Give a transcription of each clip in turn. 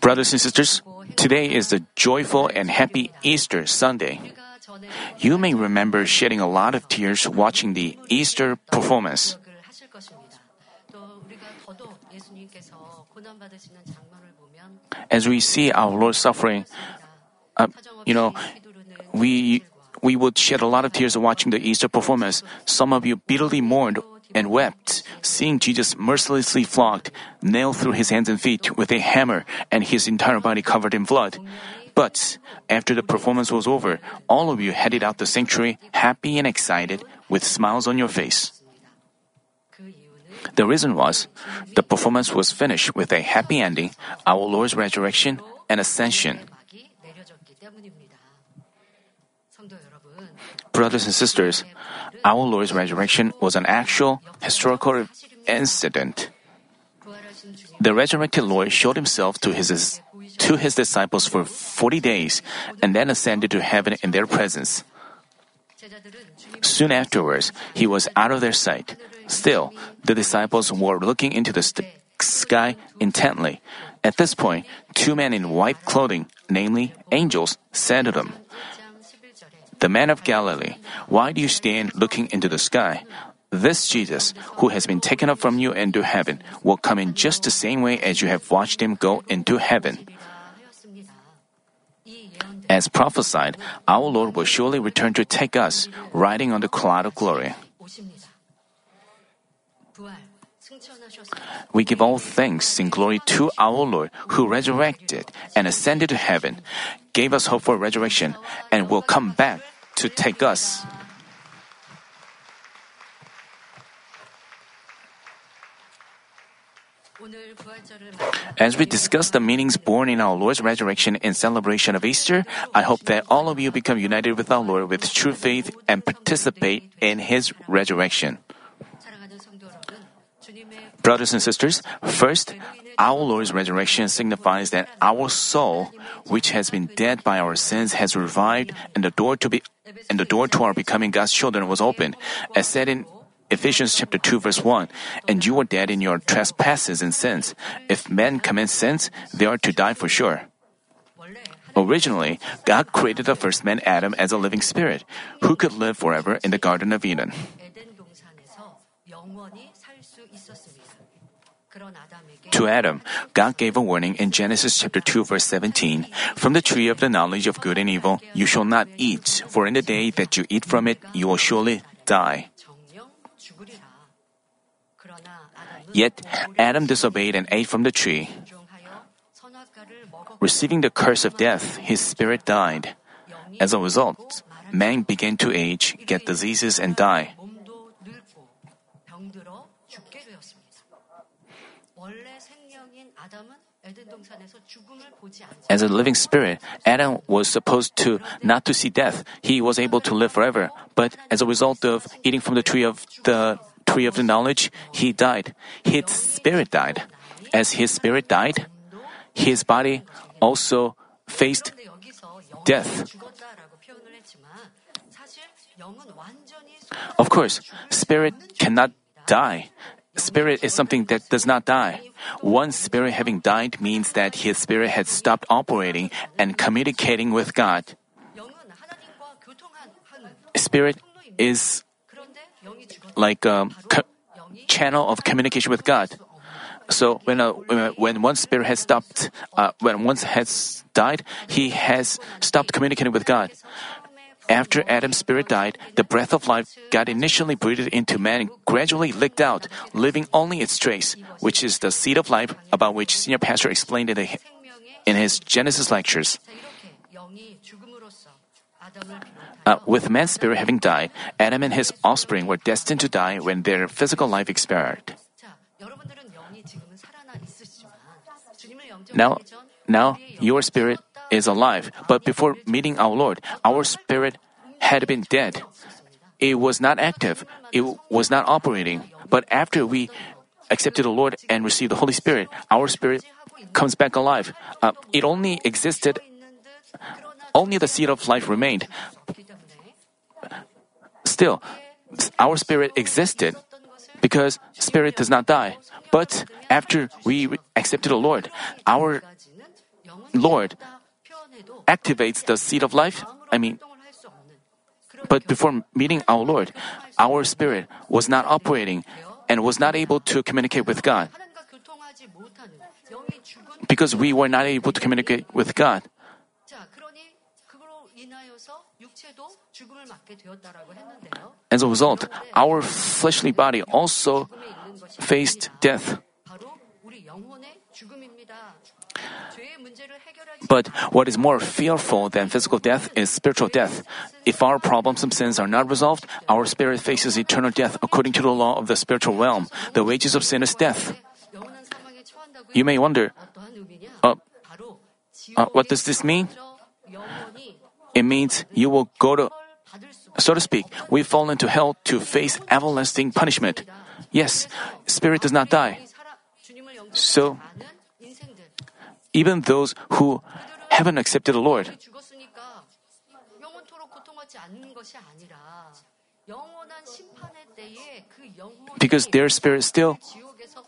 Brothers and sisters, today is the joyful and happy Easter Sunday. You may remember shedding a lot of tears watching the Easter performance. As we see our Lord suffering, uh, you know, we we would shed a lot of tears watching the Easter performance. Some of you bitterly mourned and wept, seeing Jesus mercilessly flogged, nailed through his hands and feet with a hammer, and his entire body covered in blood. But after the performance was over, all of you headed out the sanctuary happy and excited, with smiles on your face. The reason was the performance was finished with a happy ending, our Lord's resurrection and ascension. Brothers and sisters, our Lord's resurrection was an actual historical incident. The resurrected Lord showed himself to his, to his disciples for 40 days and then ascended to heaven in their presence. Soon afterwards, he was out of their sight. Still, the disciples were looking into the st- sky intently. At this point, two men in white clothing, namely angels, said to them, the man of Galilee, why do you stand looking into the sky? This Jesus, who has been taken up from you into heaven, will come in just the same way as you have watched him go into heaven. As prophesied, our Lord will surely return to take us, riding on the cloud of glory. We give all thanks and glory to our Lord who resurrected and ascended to heaven, gave us hope for resurrection, and will come back to take us. As we discuss the meanings born in our Lord's resurrection in celebration of Easter, I hope that all of you become united with our Lord with true faith and participate in His resurrection. Brothers and sisters, first, our Lord's resurrection signifies that our soul, which has been dead by our sins, has revived and the door to be and the door to our becoming God's children was opened. As said in Ephesians chapter 2 verse 1, and you were dead in your trespasses and sins. If men commit sins, they are to die for sure. Originally, God created the first man Adam as a living spirit, who could live forever in the Garden of Eden. To Adam, God gave a warning in Genesis chapter 2 verse 17, From the tree of the knowledge of good and evil you shall not eat, for in the day that you eat from it you will surely die. Yet Adam disobeyed and ate from the tree. Receiving the curse of death, his spirit died. As a result, man began to age, get diseases, and die. As a living spirit, Adam was supposed to not to see death. He was able to live forever. But as a result of eating from the tree of the tree of the knowledge, he died. His spirit died. As his spirit died, his body also faced death. Of course, spirit cannot die. Spirit is something that does not die. One spirit having died means that his spirit had stopped operating and communicating with God. Spirit is like a co- channel of communication with God. So when a, when one spirit has stopped, uh, when one has died, he has stopped communicating with God. After Adam's spirit died, the breath of life God initially breathed into man and gradually leaked out, leaving only its trace, which is the seed of life about which Senior Pastor explained in, the, in his Genesis lectures. Uh, with man's spirit having died, Adam and his offspring were destined to die when their physical life expired. Now, now your spirit is alive, but before meeting our Lord, our spirit had been dead. It was not active, it was not operating. But after we accepted the Lord and received the Holy Spirit, our spirit comes back alive. Uh, it only existed, only the seed of life remained. Still, our spirit existed because spirit does not die. But after we accepted the Lord, our Lord activates the seed of life. I mean, but before meeting our Lord, our spirit was not operating and was not able to communicate with God. Because we were not able to communicate with God. As a result, our fleshly body also faced death. But what is more fearful than physical death is spiritual death. If our problems and sins are not resolved, our spirit faces eternal death according to the law of the spiritual realm. The wages of sin is death. You may wonder, uh, uh, what does this mean? It means you will go to, so to speak, we fall into hell to face everlasting punishment. Yes, spirit does not die. So, even those who haven't accepted the Lord, because their spirit still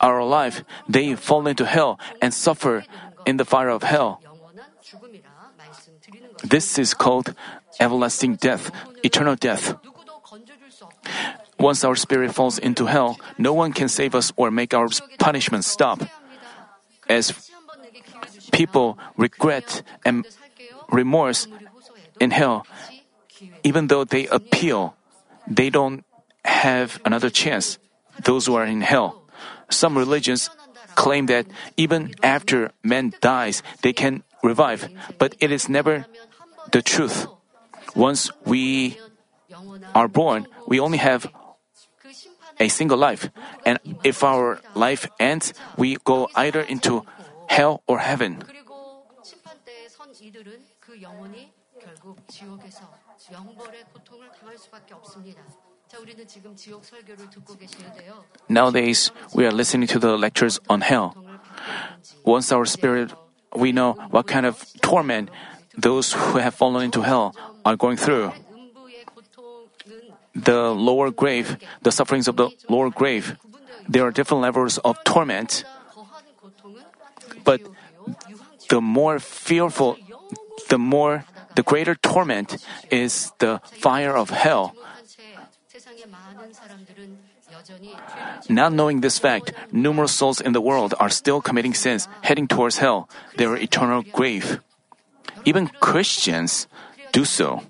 are alive, they fall into hell and suffer in the fire of hell. This is called everlasting death, eternal death. Once our spirit falls into hell, no one can save us or make our punishment stop. As people regret and remorse in hell, even though they appeal, they don't have another chance. Those who are in hell. Some religions claim that even after man dies, they can revive, but it is never the truth. Once we are born, we only have a single life, and if our life ends, we go either into hell or heaven. Nowadays, we are listening to the lectures on hell. Once our spirit, we know what kind of torment those who have fallen into hell are going through. The lower grave, the sufferings of the lower grave, there are different levels of torment. But the more fearful, the more, the greater torment is the fire of hell. Not knowing this fact, numerous souls in the world are still committing sins, heading towards hell, their eternal grave. Even Christians do so.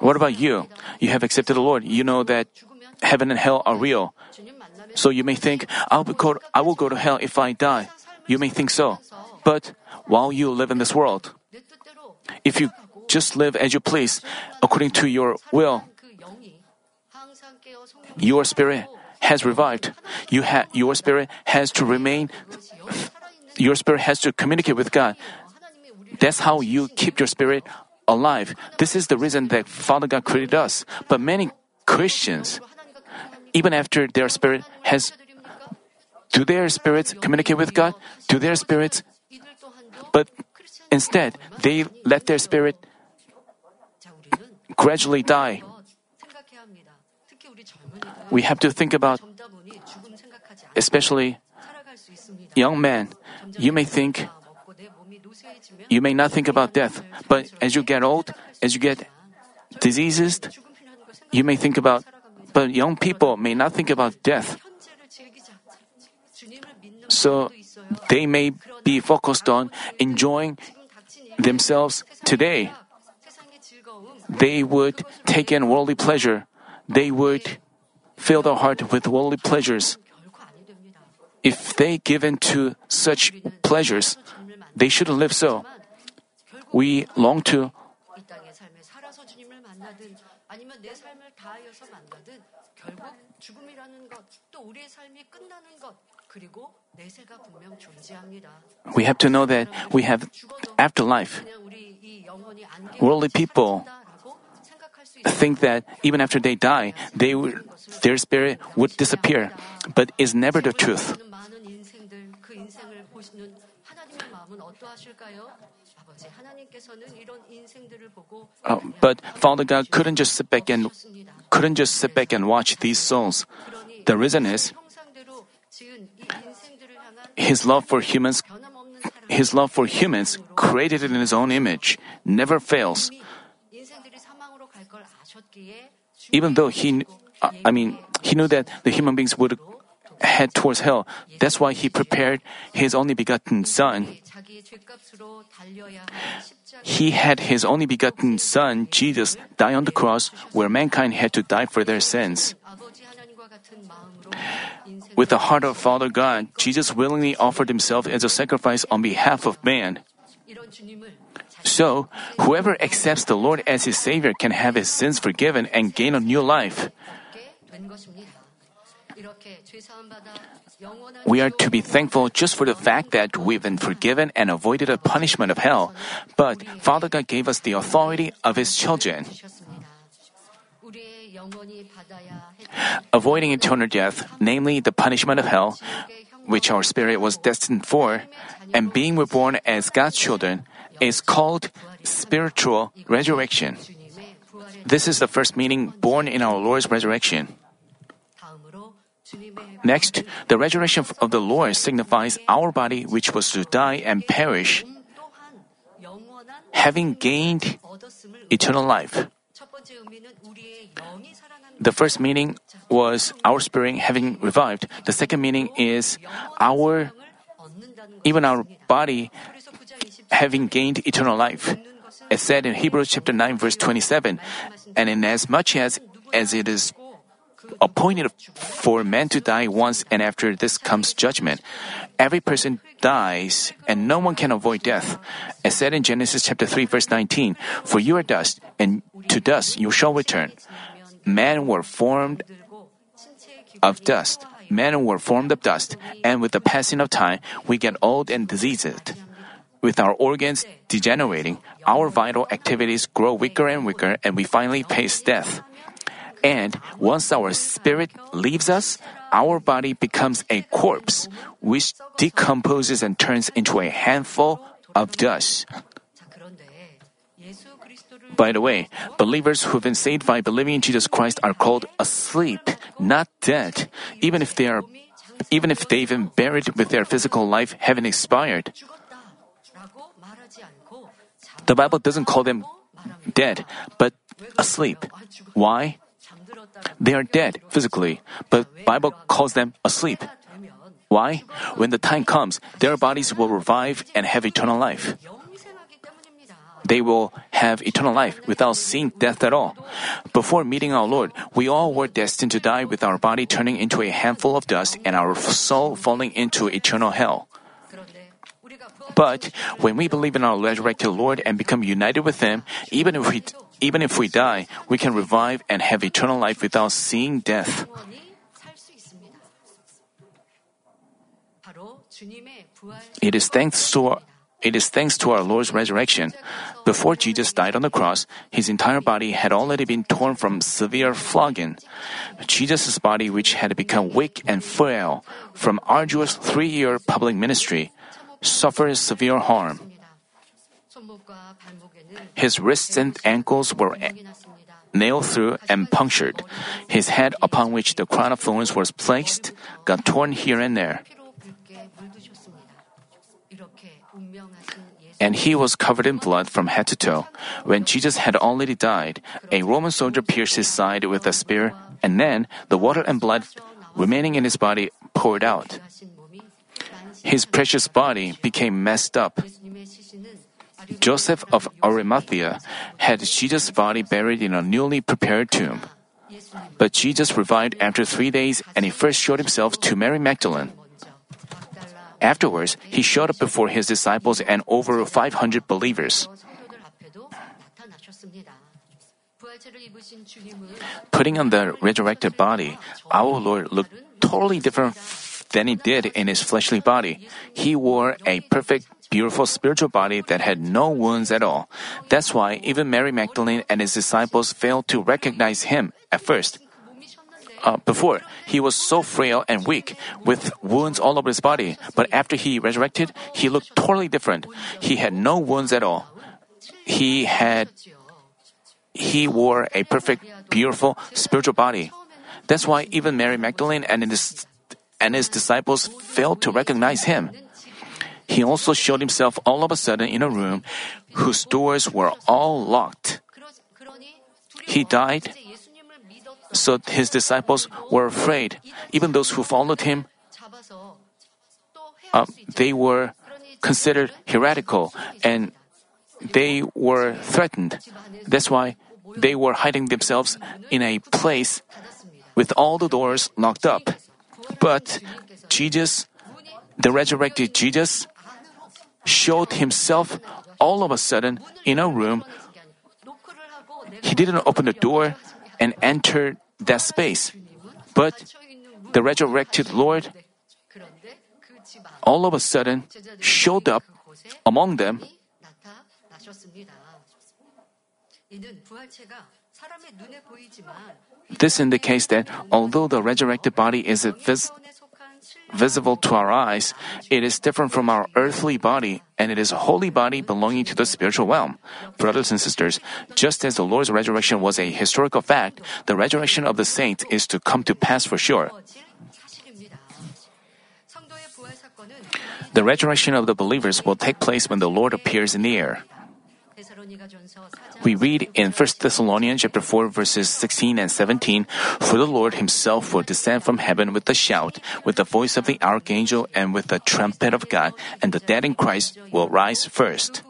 What about you? You have accepted the Lord. You know that heaven and hell are real. So you may think, I'll go, I will go to hell if I die. You may think so. But while you live in this world, if you just live as you please, according to your will, your spirit has revived. You ha- your spirit has to remain, your spirit has to communicate with God. That's how you keep your spirit alive. This is the reason that Father God created us. But many Christians, even after their spirit has, do their spirits communicate with God? Do their spirits? But instead, they let their spirit gradually die. We have to think about, especially young men. You may think, you may not think about death, but as you get old, as you get diseases, you may think about, but young people may not think about death. So they may be focused on enjoying themselves today. They would take in worldly pleasure. They would fill their heart with worldly pleasures. If they give in to such pleasures, they shouldn't live so. We long to we have to know that we have afterlife. Worldly people think that even after they die, they their spirit would disappear, but is never the truth. Uh, but Father God couldn't just sit back and couldn't just sit back and watch these souls. The reason is His love for humans his love for humans, created in his own image, never fails. Even though he, I mean, he knew that the human beings would head towards hell. That's why he prepared his only begotten son. He had his only begotten son, Jesus, die on the cross where mankind had to die for their sins. With the heart of Father God, Jesus willingly offered himself as a sacrifice on behalf of man. So, whoever accepts the Lord as his Savior can have his sins forgiven and gain a new life. We are to be thankful just for the fact that we've been forgiven and avoided the punishment of hell. But Father God gave us the authority of His children. Avoiding eternal death, namely the punishment of hell, which our spirit was destined for, and being reborn as God's children, is called spiritual resurrection. This is the first meaning born in our Lord's resurrection. Next, the resurrection of the Lord signifies our body which was to die and perish, having gained eternal life. The first meaning was our spirit having revived. The second meaning is our even our body having gained eternal life. It said in Hebrews chapter 9 verse 27, and in as much as as it is appointed for man to die once and after this comes judgment. Every person dies and no one can avoid death. As said in Genesis chapter 3 verse 19, for you are dust and to dust you shall return. Men were formed of dust. Men were formed of dust, and with the passing of time, we get old and diseased. With our organs degenerating, our vital activities grow weaker and weaker, and we finally face death. And once our spirit leaves us, our body becomes a corpse, which decomposes and turns into a handful of dust. By the way, believers who've been saved by believing in Jesus Christ are called asleep, not dead, even if they are even if they've been buried with their physical life having expired. The Bible doesn't call them dead, but asleep. Why? They are dead physically, but Bible calls them asleep. Why? When the time comes, their bodies will revive and have eternal life. They will have eternal life without seeing death at all. Before meeting our Lord, we all were destined to die with our body turning into a handful of dust and our soul falling into eternal hell. But when we believe in our resurrected Lord and become united with Him, even if we even if we die, we can revive and have eternal life without seeing death. It is thanks to our, it is thanks to our Lord's resurrection. Before Jesus died on the cross, his entire body had already been torn from severe flogging. Jesus' body, which had become weak and frail from arduous three-year public ministry, suffered severe harm. His wrists and ankles were nailed through and punctured. His head, upon which the crown of thorns was placed, got torn here and there. And he was covered in blood from head to toe. When Jesus had already died, a Roman soldier pierced his side with a spear, and then the water and blood remaining in his body poured out. His precious body became messed up. Joseph of Arimathea had Jesus' body buried in a newly prepared tomb. But Jesus revived after three days and he first showed himself to Mary Magdalene. Afterwards, he showed up before his disciples and over 500 believers. Putting on the resurrected body, our Lord looked totally different than he did in his fleshly body. He wore a perfect beautiful spiritual body that had no wounds at all. That's why even Mary Magdalene and his disciples failed to recognize him at first. Uh, before, he was so frail and weak, with wounds all over his body. But after he resurrected, he looked totally different. He had no wounds at all. He had, he wore a perfect, beautiful spiritual body. That's why even Mary Magdalene and his and his disciples failed to recognize him. He also showed himself all of a sudden in a room whose doors were all locked. He died, so his disciples were afraid. Even those who followed him, uh, they were considered heretical and they were threatened. That's why they were hiding themselves in a place with all the doors locked up. But Jesus, the resurrected Jesus, showed himself all of a sudden in a room. He didn't open the door and enter that space. But the resurrected Lord all of a sudden showed up among them. This indicates that although the resurrected body is vis- visible to our eyes, it is different from our earthly body, and it is a holy body belonging to the spiritual realm. Brothers and sisters, just as the Lord's resurrection was a historical fact, the resurrection of the saints is to come to pass for sure. The resurrection of the believers will take place when the Lord appears in the air. We read in 1 Thessalonians chapter 4 verses 16 and 17, For the Lord himself will descend from heaven with a shout, with the voice of the archangel and with the trumpet of God, and the dead in Christ will rise first.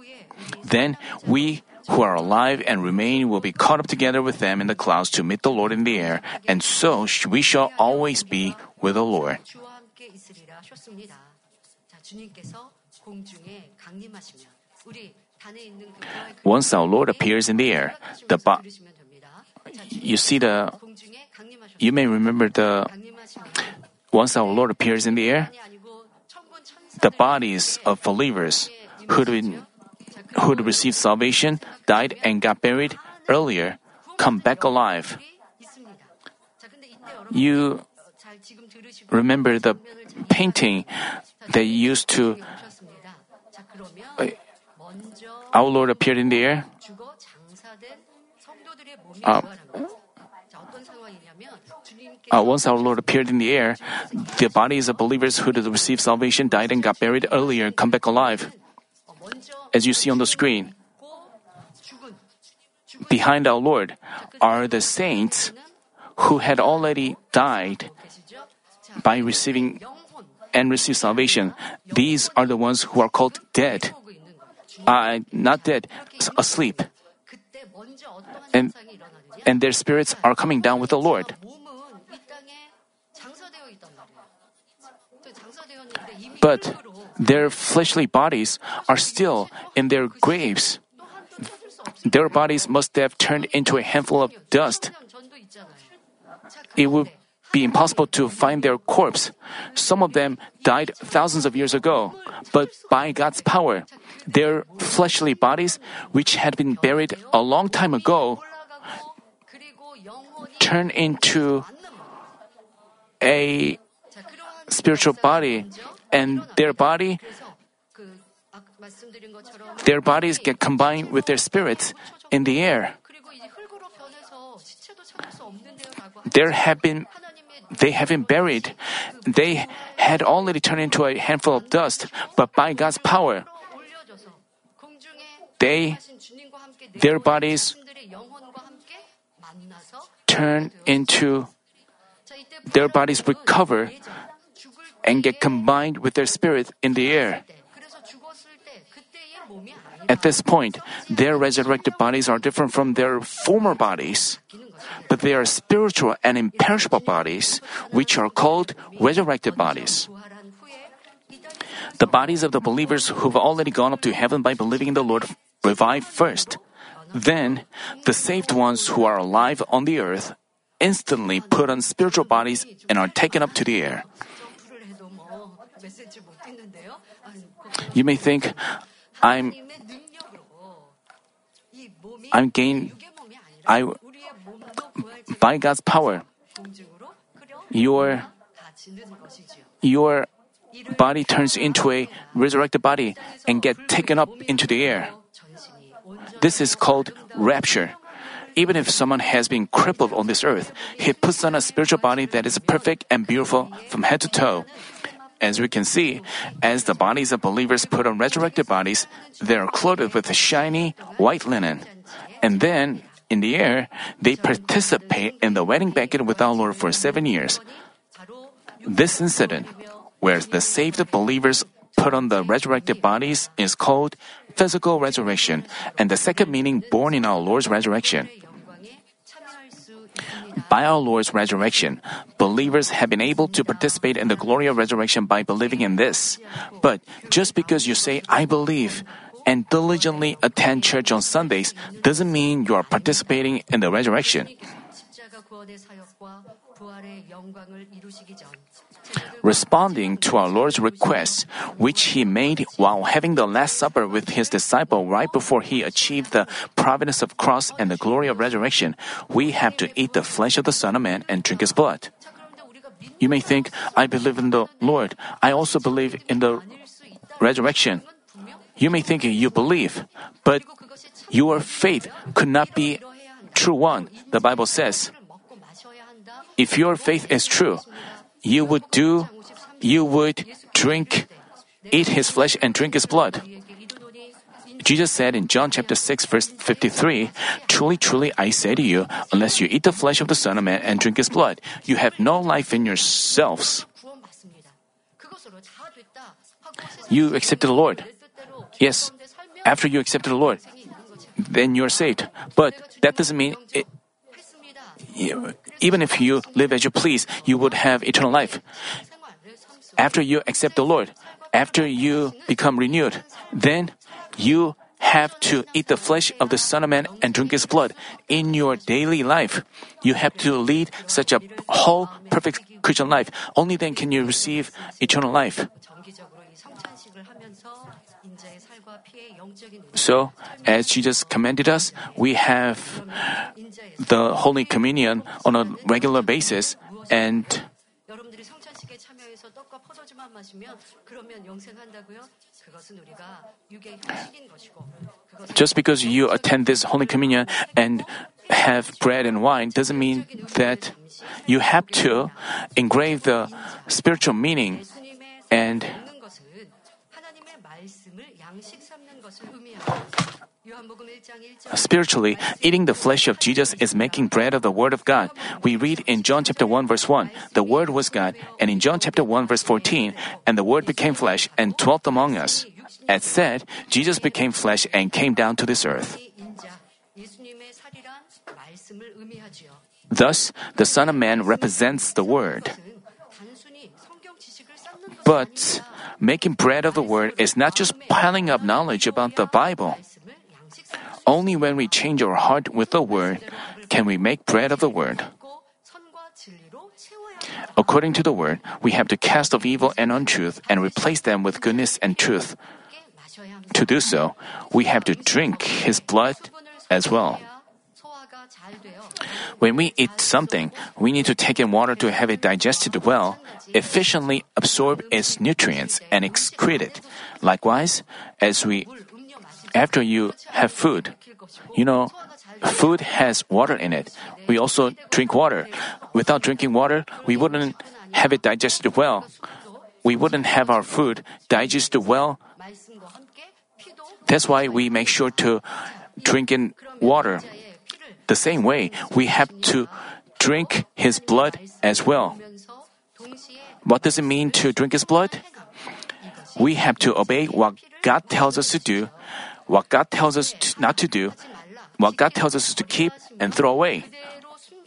Then we who are alive and remain will be caught up together with them in the clouds to meet the Lord in the air, and so we shall always be with the Lord. Once our Lord appears in the air, the you see the you may remember the once our Lord appears in the air, the bodies of believers who'd who'd received salvation, died and got buried earlier come back alive. You remember the painting they used to our Lord appeared in the air. Uh, uh, once our Lord appeared in the air, the bodies of believers who had received salvation died and got buried earlier come back alive. As you see on the screen, behind our Lord are the saints who had already died by receiving and received salvation. These are the ones who are called dead uh, not dead, asleep. And, and their spirits are coming down with the Lord. But their fleshly bodies are still in their graves. Their bodies must have turned into a handful of dust. It would be impossible to find their corpse. Some of them died thousands of years ago, but by God's power, their fleshly bodies, which had been buried a long time ago, turn into a spiritual body, and their body their bodies get combined with their spirits in the air. There have been they have been buried. They had already turned into a handful of dust, but by God's power, they, their bodies turn into, their bodies recover and get combined with their spirit in the air. At this point, their resurrected bodies are different from their former bodies but they are spiritual and imperishable bodies, which are called resurrected bodies. The bodies of the believers who've already gone up to heaven by believing in the Lord revive first. Then, the saved ones who are alive on the earth instantly put on spiritual bodies and are taken up to the air. You may think, I'm, I'm gain, I, by God's power, your, your body turns into a resurrected body and get taken up into the air. This is called rapture. even if someone has been crippled on this earth, he puts on a spiritual body that is perfect and beautiful from head to toe. As we can see, as the bodies of believers put on resurrected bodies, they are clothed with shiny white linen. And then, in the air, they participate in the wedding banquet with our Lord for seven years. This incident, where the saved believers put on the resurrected bodies, is called physical resurrection, and the second meaning born in our Lord's resurrection. By our Lord's resurrection, believers have been able to participate in the glory of resurrection by believing in this. But just because you say, I believe, and diligently attend church on Sundays doesn't mean you are participating in the resurrection. Responding to our Lord's request, which he made while having the Last Supper with his disciple right before he achieved the providence of cross and the glory of resurrection, we have to eat the flesh of the Son of Man and drink his blood. You may think, I believe in the Lord. I also believe in the resurrection. You may think you believe, but your faith could not be true one. The Bible says, if your faith is true, you would do, you would drink, eat his flesh and drink his blood. Jesus said in John chapter 6 verse 53, Truly, truly, I say to you, unless you eat the flesh of the Son of Man and drink his blood, you have no life in yourselves. You accepted the Lord. Yes, after you accepted the Lord, then you're saved. But that doesn't mean it, even if you live as you please, you would have eternal life. After you accept the Lord, after you become renewed, then you have to eat the flesh of the Son of Man and drink his blood in your daily life. You have to lead such a whole, perfect Christian life. Only then can you receive eternal life. So, as Jesus commanded us, we have the Holy Communion on a regular basis and just because you attend this Holy Communion and have bread and wine doesn't mean that you have to engrave the spiritual meaning and Spiritually, eating the flesh of Jesus is making bread of the Word of God. We read in John chapter 1 verse 1, the Word was God, and in John chapter 1 verse 14, and the Word became flesh and dwelt among us. As said, Jesus became flesh and came down to this earth. Thus, the Son of Man represents the Word. But making bread of the Word is not just piling up knowledge about the Bible. Only when we change our heart with the Word can we make bread of the Word. According to the Word, we have to cast off evil and untruth and replace them with goodness and truth. To do so, we have to drink His blood as well. When we eat something, we need to take in water to have it digested well, efficiently absorb its nutrients, and excrete it. Likewise, as we after you have food, you know, food has water in it. We also drink water. Without drinking water, we wouldn't have it digested well. We wouldn't have our food digested well. That's why we make sure to drink in water. The same way, we have to drink His blood as well. What does it mean to drink His blood? We have to obey what God tells us to do, what God tells us to not to do, what God tells us to keep and throw away.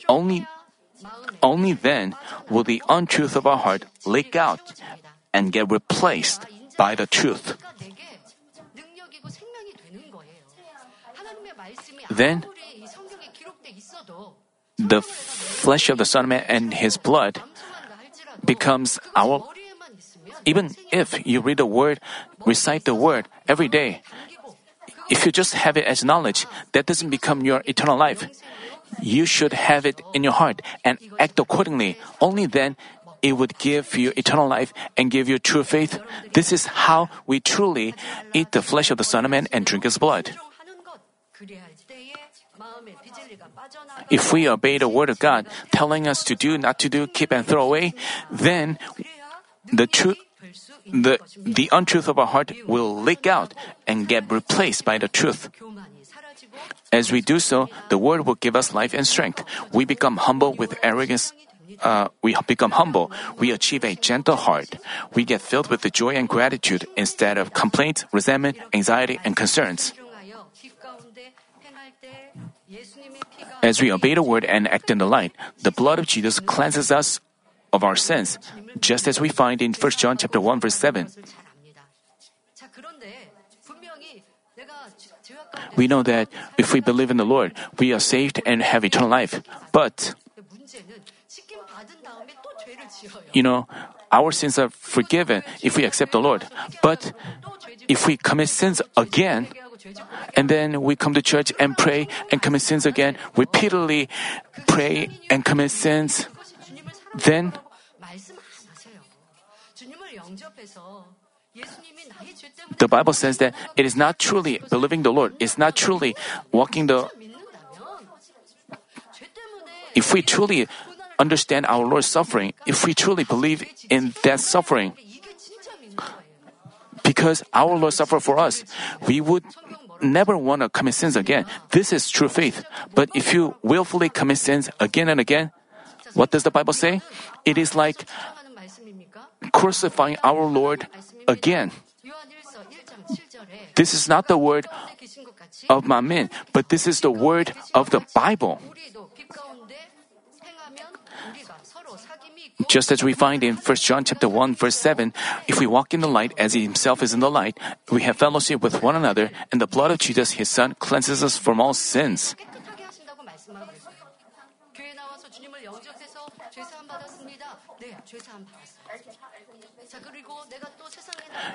Only, only then will the untruth of our heart leak out and get replaced by the truth. Then the flesh of the Son of Man and his blood becomes our. Even if you read the word, recite the word every day, if you just have it as knowledge, that doesn't become your eternal life. You should have it in your heart and act accordingly. Only then it would give you eternal life and give you true faith. This is how we truly eat the flesh of the Son of Man and drink his blood. If we obey the word of God, telling us to do, not to do, keep and throw away, then the truth, the, the untruth of our heart will leak out and get replaced by the truth. As we do so, the word will give us life and strength. We become humble with arrogance. Uh, we become humble. We achieve a gentle heart. We get filled with the joy and gratitude instead of complaints, resentment, anxiety, and concerns. As we obey the word and act in the light, the blood of Jesus cleanses us of our sins, just as we find in 1 John chapter 1 verse 7. We know that if we believe in the Lord, we are saved and have eternal life. But you know, our sins are forgiven if we accept the Lord. But if we commit sins again, and then we come to church and pray and commit sins again, repeatedly pray and commit sins, then the Bible says that it is not truly believing the Lord, it's not truly walking the. If we truly understand our Lord's suffering, if we truly believe in that suffering, because our Lord suffered for us, we would never want to commit sins again. This is true faith. But if you willfully commit sins again and again, what does the Bible say? It is like crucifying our Lord again. This is not the word of my men, but this is the word of the Bible. Just as we find in 1 John chapter 1 verse 7, if we walk in the light as he himself is in the light, we have fellowship with one another, and the blood of Jesus his son cleanses us from all sins.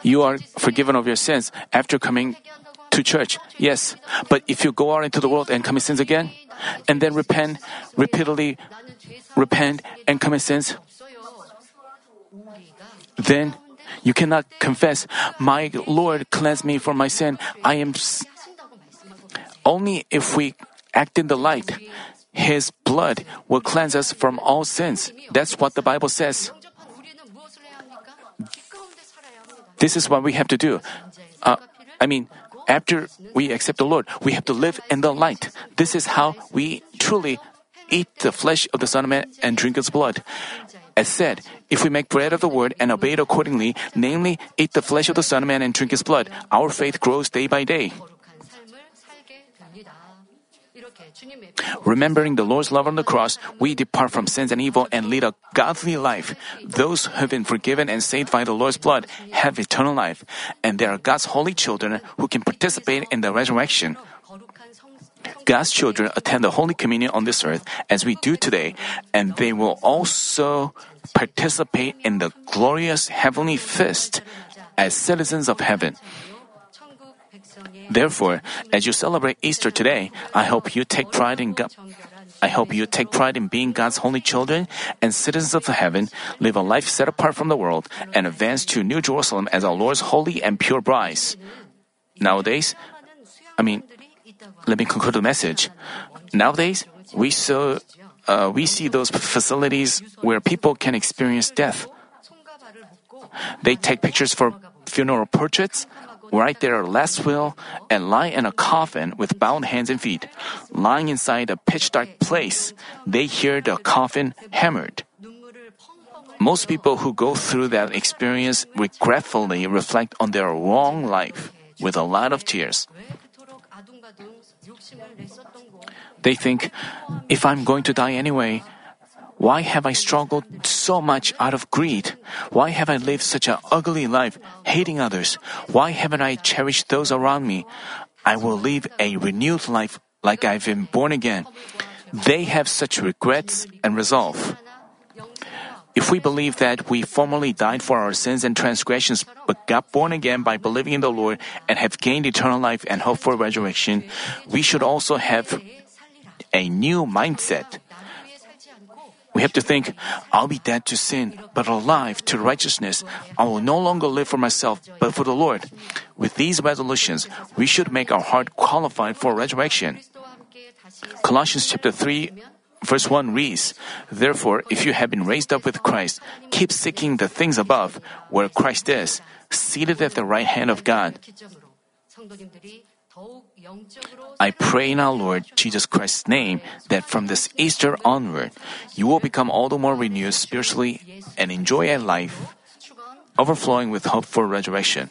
You are forgiven of your sins after coming to church. Yes. But if you go out into the world and commit sins again, and then repent, repeatedly repent and commit sins, then you cannot confess, My Lord, cleanse me from my sin. I am. Only if we act in the light, His blood will cleanse us from all sins. That's what the Bible says. This is what we have to do. Uh, I mean, after we accept the Lord, we have to live in the light. This is how we truly eat the flesh of the Son of Man and drink His blood. As said, if we make bread of the word and obey it accordingly, namely, eat the flesh of the Son of Man and drink His blood, our faith grows day by day. Remembering the Lord's love on the cross, we depart from sins and evil and lead a godly life. Those who have been forgiven and saved by the Lord's blood have eternal life, and they are God's holy children who can participate in the resurrection. God's children attend the Holy Communion on this earth as we do today, and they will also participate in the glorious heavenly feast as citizens of heaven. Therefore, as you celebrate Easter today, I hope you take pride in God. I hope you take pride in being God's holy children and citizens of heaven, live a life set apart from the world, and advance to New Jerusalem as our Lord's holy and pure bride. Nowadays, I mean, let me conclude the message. Nowadays, we uh, we see those facilities where people can experience death. They take pictures for funeral portraits, write their last will, and lie in a coffin with bound hands and feet. Lying inside a pitch dark place, they hear the coffin hammered. Most people who go through that experience regretfully reflect on their wrong life with a lot of tears. They think, if I'm going to die anyway, why have I struggled so much out of greed? Why have I lived such an ugly life, hating others? Why haven't I cherished those around me? I will live a renewed life like I've been born again. They have such regrets and resolve. If we believe that we formerly died for our sins and transgressions but got born again by believing in the Lord and have gained eternal life and hope for resurrection, we should also have a new mindset. We have to think, I'll be dead to sin, but alive to righteousness. I will no longer live for myself, but for the Lord. With these resolutions, we should make our heart qualified for resurrection. Colossians chapter 3 verse 1 reads, Therefore, if you have been raised up with Christ, keep seeking the things above, where Christ is, seated at the right hand of God. I pray in our Lord Jesus Christ's name that from this Easter onward, you will become all the more renewed spiritually and enjoy a life overflowing with hope for resurrection.